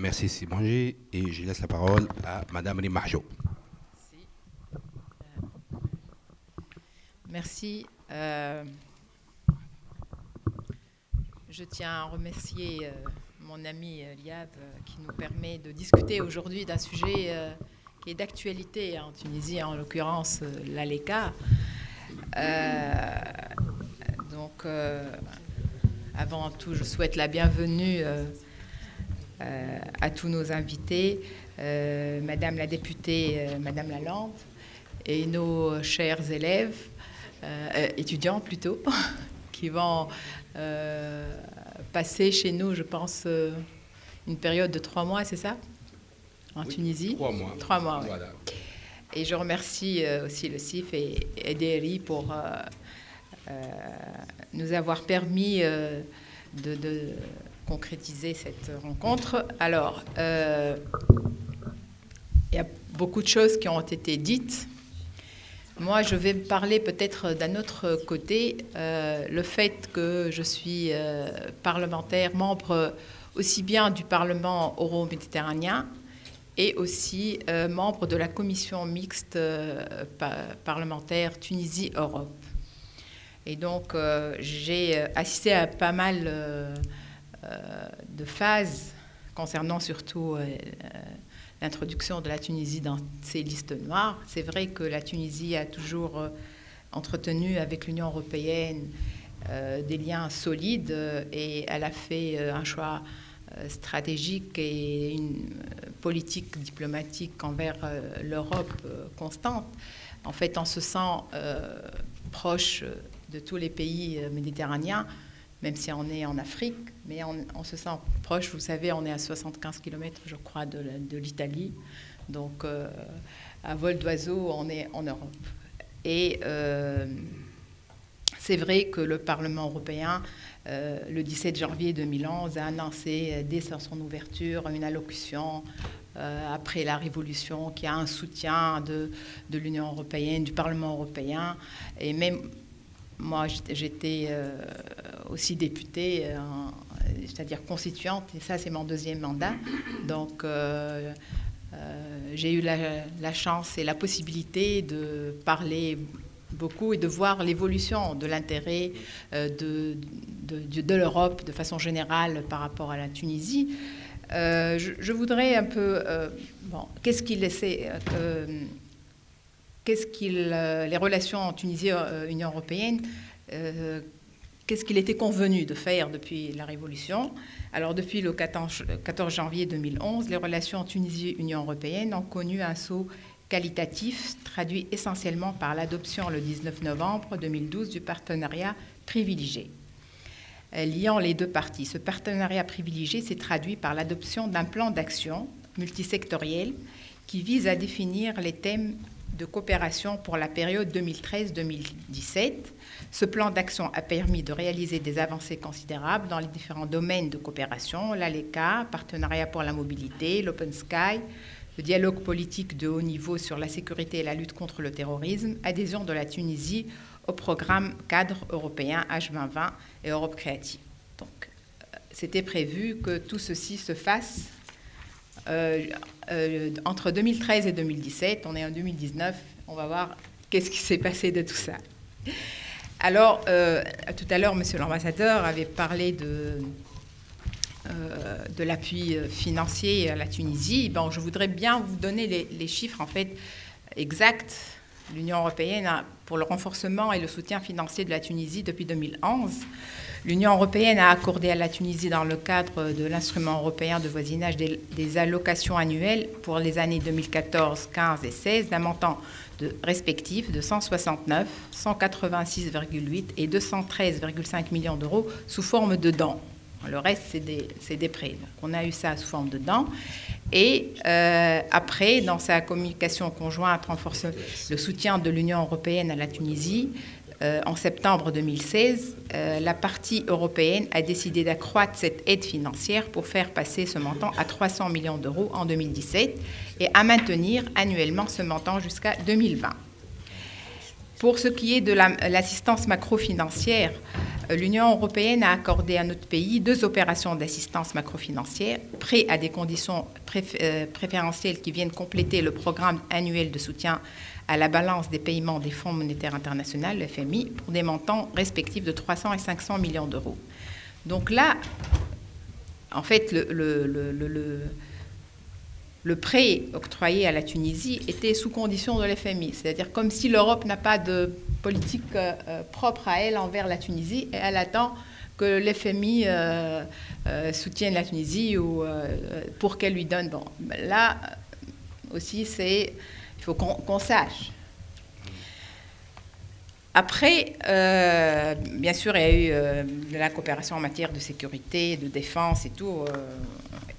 Merci Simon-G. Et je laisse la parole à Madame Rimahjo. Merci. Euh, je tiens à remercier euh, mon ami euh, Liab qui nous permet de discuter aujourd'hui d'un sujet qui est d'actualité en Tunisie, en l'occurrence l'ALECA. donc, avant tout, je souhaite la bienvenue à tous nos invités, Madame la députée, Madame Lalande, et nos chers élèves. Euh, étudiants plutôt, qui vont euh, passer chez nous, je pense, euh, une période de trois mois, c'est ça? En Tunisie? Trois mois. Trois mois, Et je remercie aussi le CIF et EDRI pour nous avoir permis de, concrétiser cette rencontre. Alors, il y a beaucoup de choses qui ont été dites moi, je vais parler peut-être d'un autre côté, euh, le fait que je suis euh, parlementaire, membre aussi bien du Parlement euro-méditerranéen et aussi euh, membre de la commission mixte parlementaire Tunisie-Europe. Et donc, j'ai assisté à pas mal de phases concernant surtout l'introduction de la Tunisie dans ces listes noires. C'est vrai que la Tunisie a toujours euh, entretenu avec l'Union européenne euh, des liens solides euh, et elle a fait un choix stratégique et une politique diplomatique envers l'Europe constante. En fait, on se sent proche de tous les pays méditerranéens même si on est en Afrique, mais on, se sent proche. Vous savez, on est à 75 km, je crois, de, l'Italie. Donc, euh, à vol d'oiseau, on est en Europe. Et euh, c'est vrai que le Parlement européen, euh, le 17 janvier 2011, a annoncé dès son ouverture une allocution après la Révolution qui a un soutien de, de l'Union européenne, du Parlement européen. Et même moi, j'étais euh, aussi députée, euh, c'est-à-dire constituante, et ça, c'est mon deuxième mandat. Donc, euh, j'ai eu la, chance et la possibilité de parler beaucoup et de voir l'évolution de l'intérêt de, l'Europe de façon générale par rapport à la Tunisie. Je, voudrais un peu... bon, qu'est-ce qu'il essaie qu'est-ce qu'il, euh, les relations en Tunisie-Union euh, européenne, euh, qu'est-ce qu'il était convenu de faire depuis la Révolution? Alors, depuis le 14, 14 janvier 2011, les relations en Tunisie-Union européenne ont connu un saut qualitatif, traduit essentiellement par l'adoption le 19 novembre 2012 du partenariat privilégié liant les deux parties. Ce partenariat privilégié s'est traduit par l'adoption d'un plan d'action multisectoriel qui vise à définir les thèmes de coopération pour la période 2013-2017. Ce plan d'action a permis de réaliser des avancées considérables dans les différents domaines de coopération, l'ALECA, partenariat pour la mobilité, l'Open Sky, le dialogue politique de haut niveau sur la sécurité et la lutte contre le terrorisme, adhésion de la Tunisie au programme cadre européen H2020 et Europe créative. Donc, euh, c'était prévu que tout ceci se fasse entre 2013 et 2017, on est en 2019, on va voir qu'est-ce qui s'est passé de tout ça. Alors, euh, tout à l'heure, monsieur l'ambassadeur avait parlé de, de l'appui financier à la Tunisie. Bon, je voudrais bien vous donner les, chiffres en fait exacts. L'Union européenne pour le renforcement et le soutien financier de la Tunisie depuis 2011 L'Union européenne a accordé à la Tunisie, dans le cadre de l'instrument européen de voisinage, des, allocations annuelles pour les années 2014, 15 et 16 d'un montant de, respectif de 169, 186,8 et 213,5 millions d'euros sous forme de dons. Le reste, c'est des, prêts. on a eu ça sous forme de dons. Et euh, après, dans sa communication conjointe renforce le soutien de l'Union européenne à la Tunisie, euh, en septembre 2016, euh, la partie européenne a décidé d'accroître cette aide financière pour faire passer ce montant à 300 millions d'euros en 2017 et à maintenir annuellement ce montant jusqu'à 2020. Pour ce qui est de l'assistance macro-financière, l'Union européenne a accordé à notre pays deux opérations d'assistance macrofinancière, prêts à des conditions euh, préférentielles qui viennent compléter le programme annuel de soutien à la balance des paiements des Fonds monétaires internationaux, le FMI, pour des montants respectifs de 300 et 500 millions d'euros. Donc là, en fait, le, prêt octroyé à la Tunisie était sous condition de l'FMI, c'est-à-dire comme si l'Europe n'a pas de politique euh, propre à elle envers la Tunisie et elle attend que l'FMI euh, euh, soutienne la Tunisie ou pour qu'elle lui donne. Bon, là aussi, c'est il faut qu'on sache. Après, euh, bien sûr, il y a eu euh, de la coopération en matière de sécurité, de défense et tout. Euh,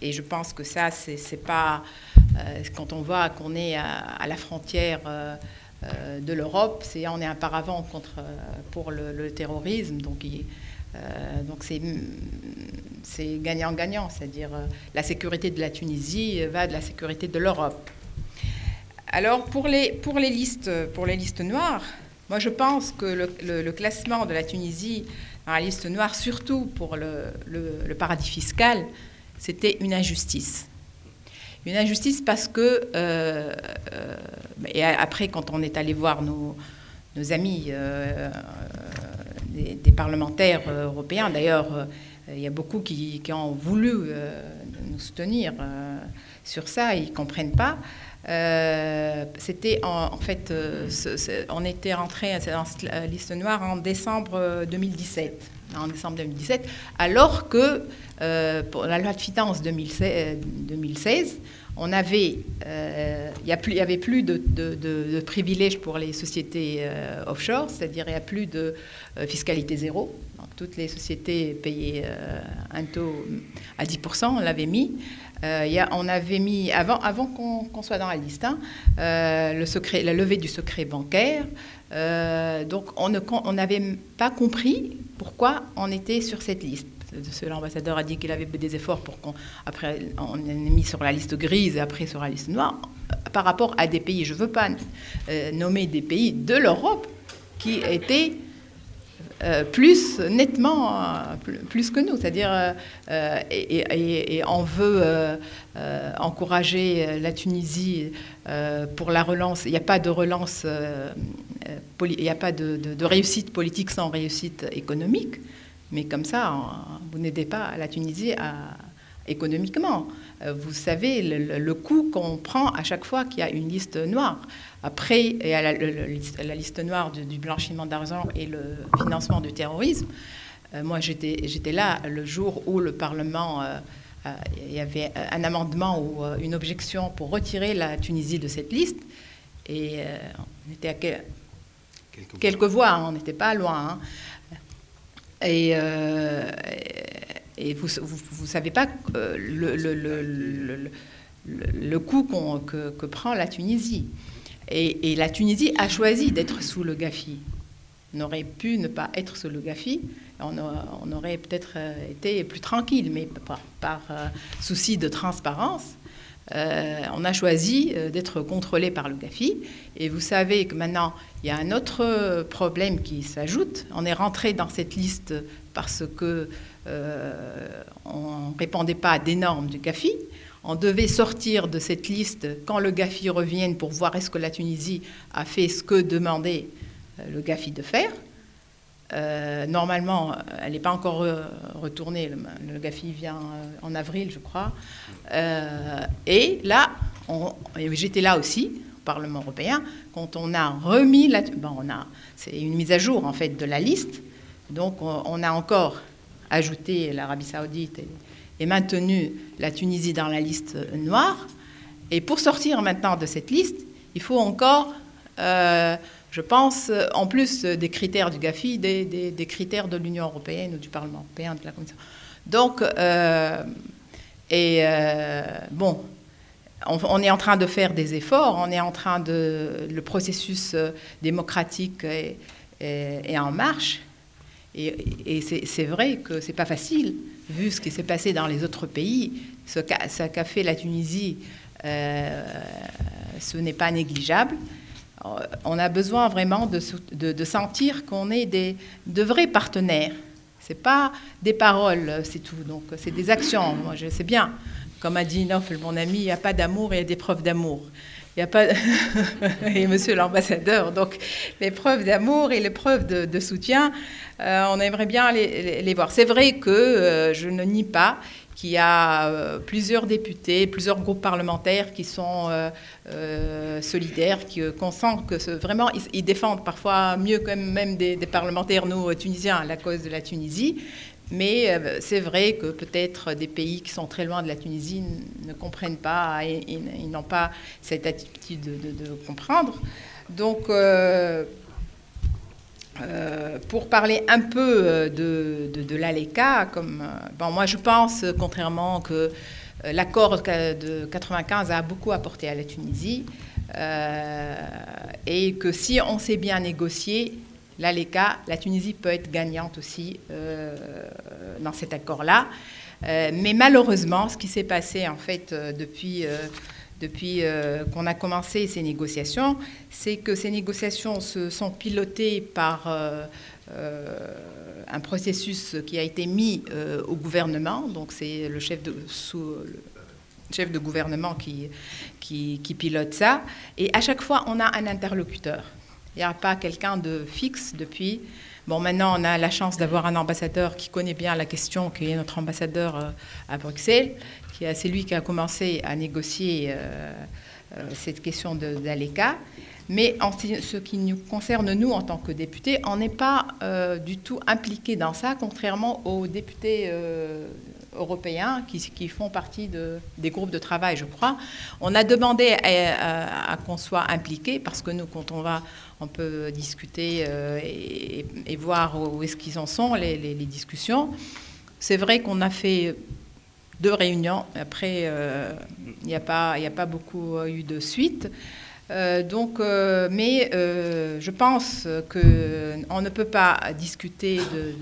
et je pense que ça, c'est pas. quand on voit qu'on est à, la frontière de l'Europe, c'est on est un paravent contre, pour le, terrorisme. Donc, donc c'est gagnant-gagnant. C'est-à-dire la sécurité de la Tunisie va de la sécurité de l'Europe. Alors, pour les, listes, noires, moi je pense que le, classement de la Tunisie dans la liste noire, surtout pour le, paradis fiscal, c'était une injustice. Une injustice parce que, euh, euh, et après, quand on est allé voir nos, nos amis euh, des, parlementaires européens, d'ailleurs, il y a beaucoup qui, qui ont voulu nous soutenir sur ça, ils ne comprennent pas. Euh, c'était en, fait, euh, on était rentré dans la liste noire en décembre 2017. Euh, en décembre 2017, alors que pour la loi de finances 2016, 2016 on avait, il n'y avait plus de, privilèges pour les sociétés offshore, c'est-à-dire il n'y a plus de fiscalité zéro. toutes les sociétés payaient un taux à 10%, on l'avait mis. Euh, on avait mis, avant, qu'on soit dans la liste, hein, euh, la levée du secret bancaire. Euh, donc on n'avait pas compris pourquoi on était sur cette liste. L'ambassadeur a dit qu'il avait fait des efforts pour qu'on après on mis sur la liste grise et après sur la liste noire par rapport à des pays. Je ne veux pas nommer des pays de l'Europe qui étaient euh, plus nettement, euh, plus que nous. C'est-à-dire, euh, et, on veut encourager la Tunisie pour la relance. Il n'y a pas de relance, il n'y a pas de, réussite politique sans réussite économique. Mais comme ça, vous n'aidez pas la Tunisie économiquement. Vous savez le coût qu'on prend à chaque fois qu'il y a une liste noire. Après, il y a la, liste noire du, blanchiment d'argent et le financement du terrorisme. Euh, moi, j'étais là le jour où le Parlement, euh, euh, il y avait un amendement ou une objection pour retirer la Tunisie de cette liste. Et on était à quelques, voix, hein, on n'était pas loin. Hein. Et, et vous ne savez pas le, le, coût que, que, prend la Tunisie. Et, la Tunisie a choisi d'être sous le GAFI. On aurait pu ne pas être sous le GAFI, on, aurait peut-être euh, été plus tranquille, mais par, euh, souci de transparence, euh, on a choisi d'être contrôlé par le GAFI. Et vous savez que maintenant, il y a un autre problème qui s'ajoute. On est rentré dans cette liste parce que on ne répondait pas à des normes du GAFI. On devait sortir de cette liste quand le GAFI revienne pour voir est-ce que la Tunisie a fait ce que demandait euh, le GAFI de faire. Euh, normalement, elle n'est pas encore retournée. Le, GAFI vient euh, en avril, je crois. et là, j'étais là aussi, au Parlement européen, quand on a remis la. Bon, c'est une mise à jour en fait de la liste. Donc, on, a encore ajouté l'Arabie Saoudite et, maintenu la Tunisie dans la liste noire. Et pour sortir maintenant de cette liste, il faut encore, euh, je pense, en plus des critères du GAFI, des, critères de l'Union européenne ou du Parlement européen, de la Commission. Donc, euh, et euh, bon, on, est en train de faire des efforts, on est en train de. Le processus démocratique est, en marche. Et, c'est vrai que c'est pas facile, vu ce qui s'est passé dans les autres pays. Ce qu'a fait la Tunisie, euh, ce n'est pas négligeable. On a besoin vraiment de, sentir qu'on est des, de vrais partenaires C'est pas des paroles, c'est tout. Donc c'est des actions. Moi, je sais bien. Comme a dit Noff, mon ami, il n'y a pas d'amour, il y a des preuves d'amour. Il n'y a pas. et monsieur l'ambassadeur, donc les preuves d'amour et les preuves de, soutien, euh, on aimerait bien les, voir. C'est vrai que euh, je ne nie pas qu'il y a euh, plusieurs députés, plusieurs groupes parlementaires qui sont solidaires, qu'on sent que vraiment, ils, défendent parfois mieux que même des, des parlementaires, nous, tunisiens, la cause de la Tunisie. Mais euh, c'est vrai que peut-être des pays qui sont très loin de la Tunisie ne comprennent pas et, ils n'ont pas cette attitude de, comprendre. Donc, euh, euh, pour parler un peu de, de, l'ALECA, comme, bon, moi je pense, contrairement que l'accord de 95 a beaucoup apporté à la Tunisie, et que si on sait bien négocier, l'ALECA, la Tunisie peut être gagnante aussi euh, dans cet accord-là. Euh, mais malheureusement, ce qui s'est passé en fait euh, depuis, depuis qu'on a commencé ces négociations, c'est que ces négociations se sont pilotées par un processus qui a été mis au gouvernement. Donc c'est le chef de chef de gouvernement qui, pilote ça. Et à chaque fois, on a un interlocuteur. Il n'y a pas quelqu'un de fixe depuis. Bon, maintenant, on a la chance d'avoir un ambassadeur qui connaît bien la question, qui est notre ambassadeur euh, à Bruxelles, qui c'est lui qui a commencé à négocier euh, euh, cette question d'ALECA. Mais en ce qui nous concerne, nous, en tant que députés, on n'est pas du tout impliqués dans ça, contrairement aux députés européens qui, font partie de, des groupes de travail, je crois. On a demandé à, qu'on soit impliqués parce que nous, quand on va, on peut discuter euh, et, voir où est-ce qu'ils en sont, les, discussions. C'est vrai qu'on a fait deux réunions. Après, euh, il n'y a pas beaucoup eu de suite. Euh, donc, mais je pense qu'on ne peut pas discuter de,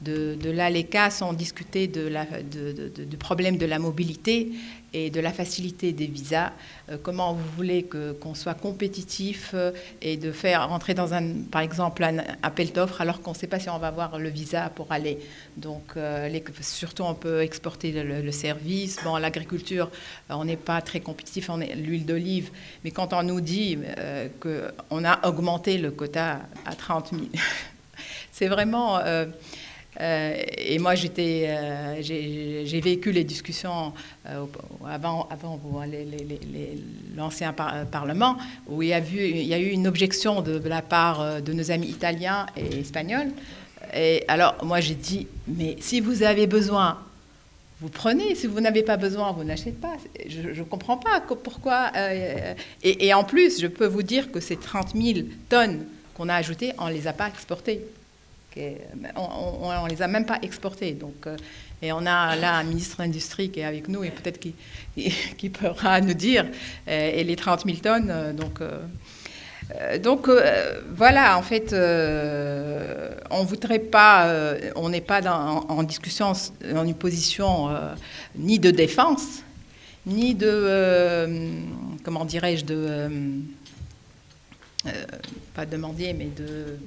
de, de l'ALECA sans discuter du problème de la mobilité et de la facilité des visas. Euh, comment vous voulez qu'on soit compétitif euh, et de faire rentrer dans un, par exemple, un appel d'offres alors qu'on ne sait pas si on va avoir le visa pour aller. Donc, euh, surtout, on peut exporter le, service. Bon, l'agriculture, on n'est pas très compétitif, on est l'huile d'olive. Mais quand on nous dit qu'on a augmenté le quota à 30 000, c'est vraiment... Euh, et moi, j'étais, euh, j'ai vécu les discussions euh, avant, avant l'ancien Parlement, où il y, a vu, il y a eu une objection de, la part de nos amis italiens et espagnols. Et alors, moi, j'ai dit, mais si vous avez besoin, vous prenez. Si vous n'avez pas besoin, vous n'achetez pas. Je ne comprends pas pourquoi. et, et, en plus, je peux vous dire que ces 30 000 tonnes qu'on a ajoutées, on ne les a pas exportées on ne les a même pas exportés. Donc, euh, et on a là un ministre industrie qui est avec nous et peut-être qui, pourra nous dire, euh, et les 30 000 tonnes. Euh, donc, donc voilà, en fait, on voudrait pas, on n'est pas en, discussion, dans une position ni de défense, ni de, comment dirais-je, de pas demander, mais de,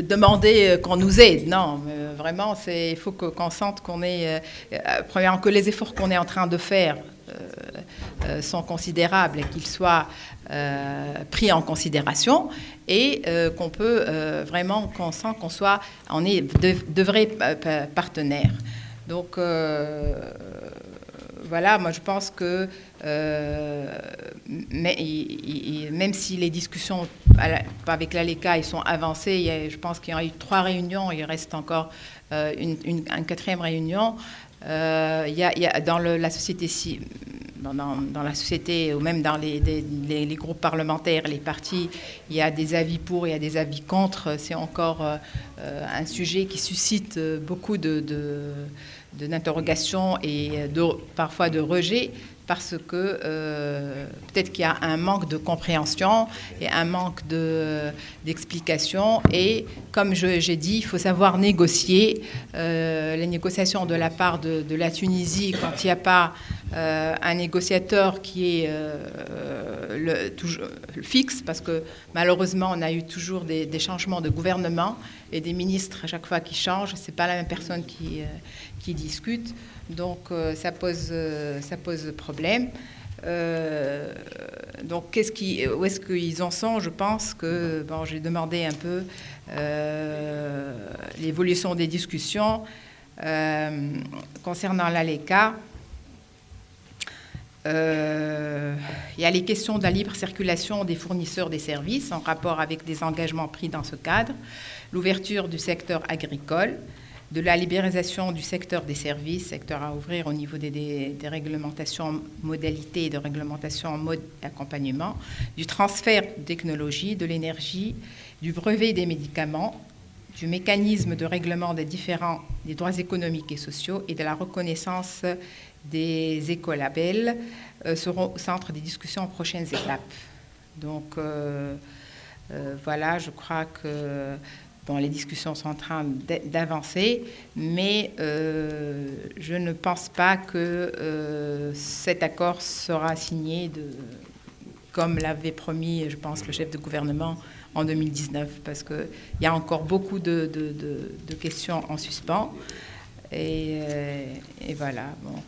demander qu'on nous aide. Non, vraiment, il faut qu'on sente qu'on est, euh, premièrement, que les efforts qu'on est en train de faire euh, euh, sont considérables et qu'ils soient pris en considération et qu'on peut vraiment qu'on sent qu'on soit, on est de vrais partenaires. Donc voilà, moi je pense que euh, même si les discussions avec l'ALECA sont avancées, je pense qu'il y a eu trois réunions, il reste encore euh, une, quatrième réunion. Euh, y a, dans la société dans, la société ou même dans les, groupes parlementaires, les partis, il y a des avis pour, il y a des avis contre. C'est encore un sujet qui suscite beaucoup de d'interrogation et de, parfois de rejet parce que euh, peut-être qu'il y a un manque de compréhension et un manque d'explication. et comme j'ai dit, il faut savoir négocier. Euh, les négociations de la part de, la Tunisie, quand il n'y a pas euh, un négociateur qui est le, toujours, fixe, parce que malheureusement, on a eu toujours des, changements de gouvernement et des ministres à chaque fois qui changent. Ce n'est pas la même personne qui, qui discute. Donc euh, ça, pose, euh, ça pose problème. Euh, donc, qu'est-ce qui, où est-ce qu'ils en sont? Je pense que, bon, j'ai demandé un peu l'évolution des discussions concernant l'ALECA. Il y a les questions de la libre circulation des fournisseurs des services en rapport avec des engagements pris dans ce cadre, l'ouverture du secteur agricole, de la libéralisation du secteur des services, secteur à ouvrir au niveau des, réglementations modalités et de réglementations en mode d'accompagnement, du transfert de technologie, de l'énergie, du brevet des médicaments, du mécanisme de règlement des différents des droits économiques et sociaux et de la reconnaissance des écolabels euh, seront au centre des discussions aux prochaines étapes. Donc euh, euh, voilà, je crois que les discussions sont en train d'avancer, mais je ne pense pas que cet accord sera signé comme l'avait promis, je pense, le chef de gouvernement en 2019, parce qu'il y a encore beaucoup de, questions en suspens. Et, euh, et voilà. Donc,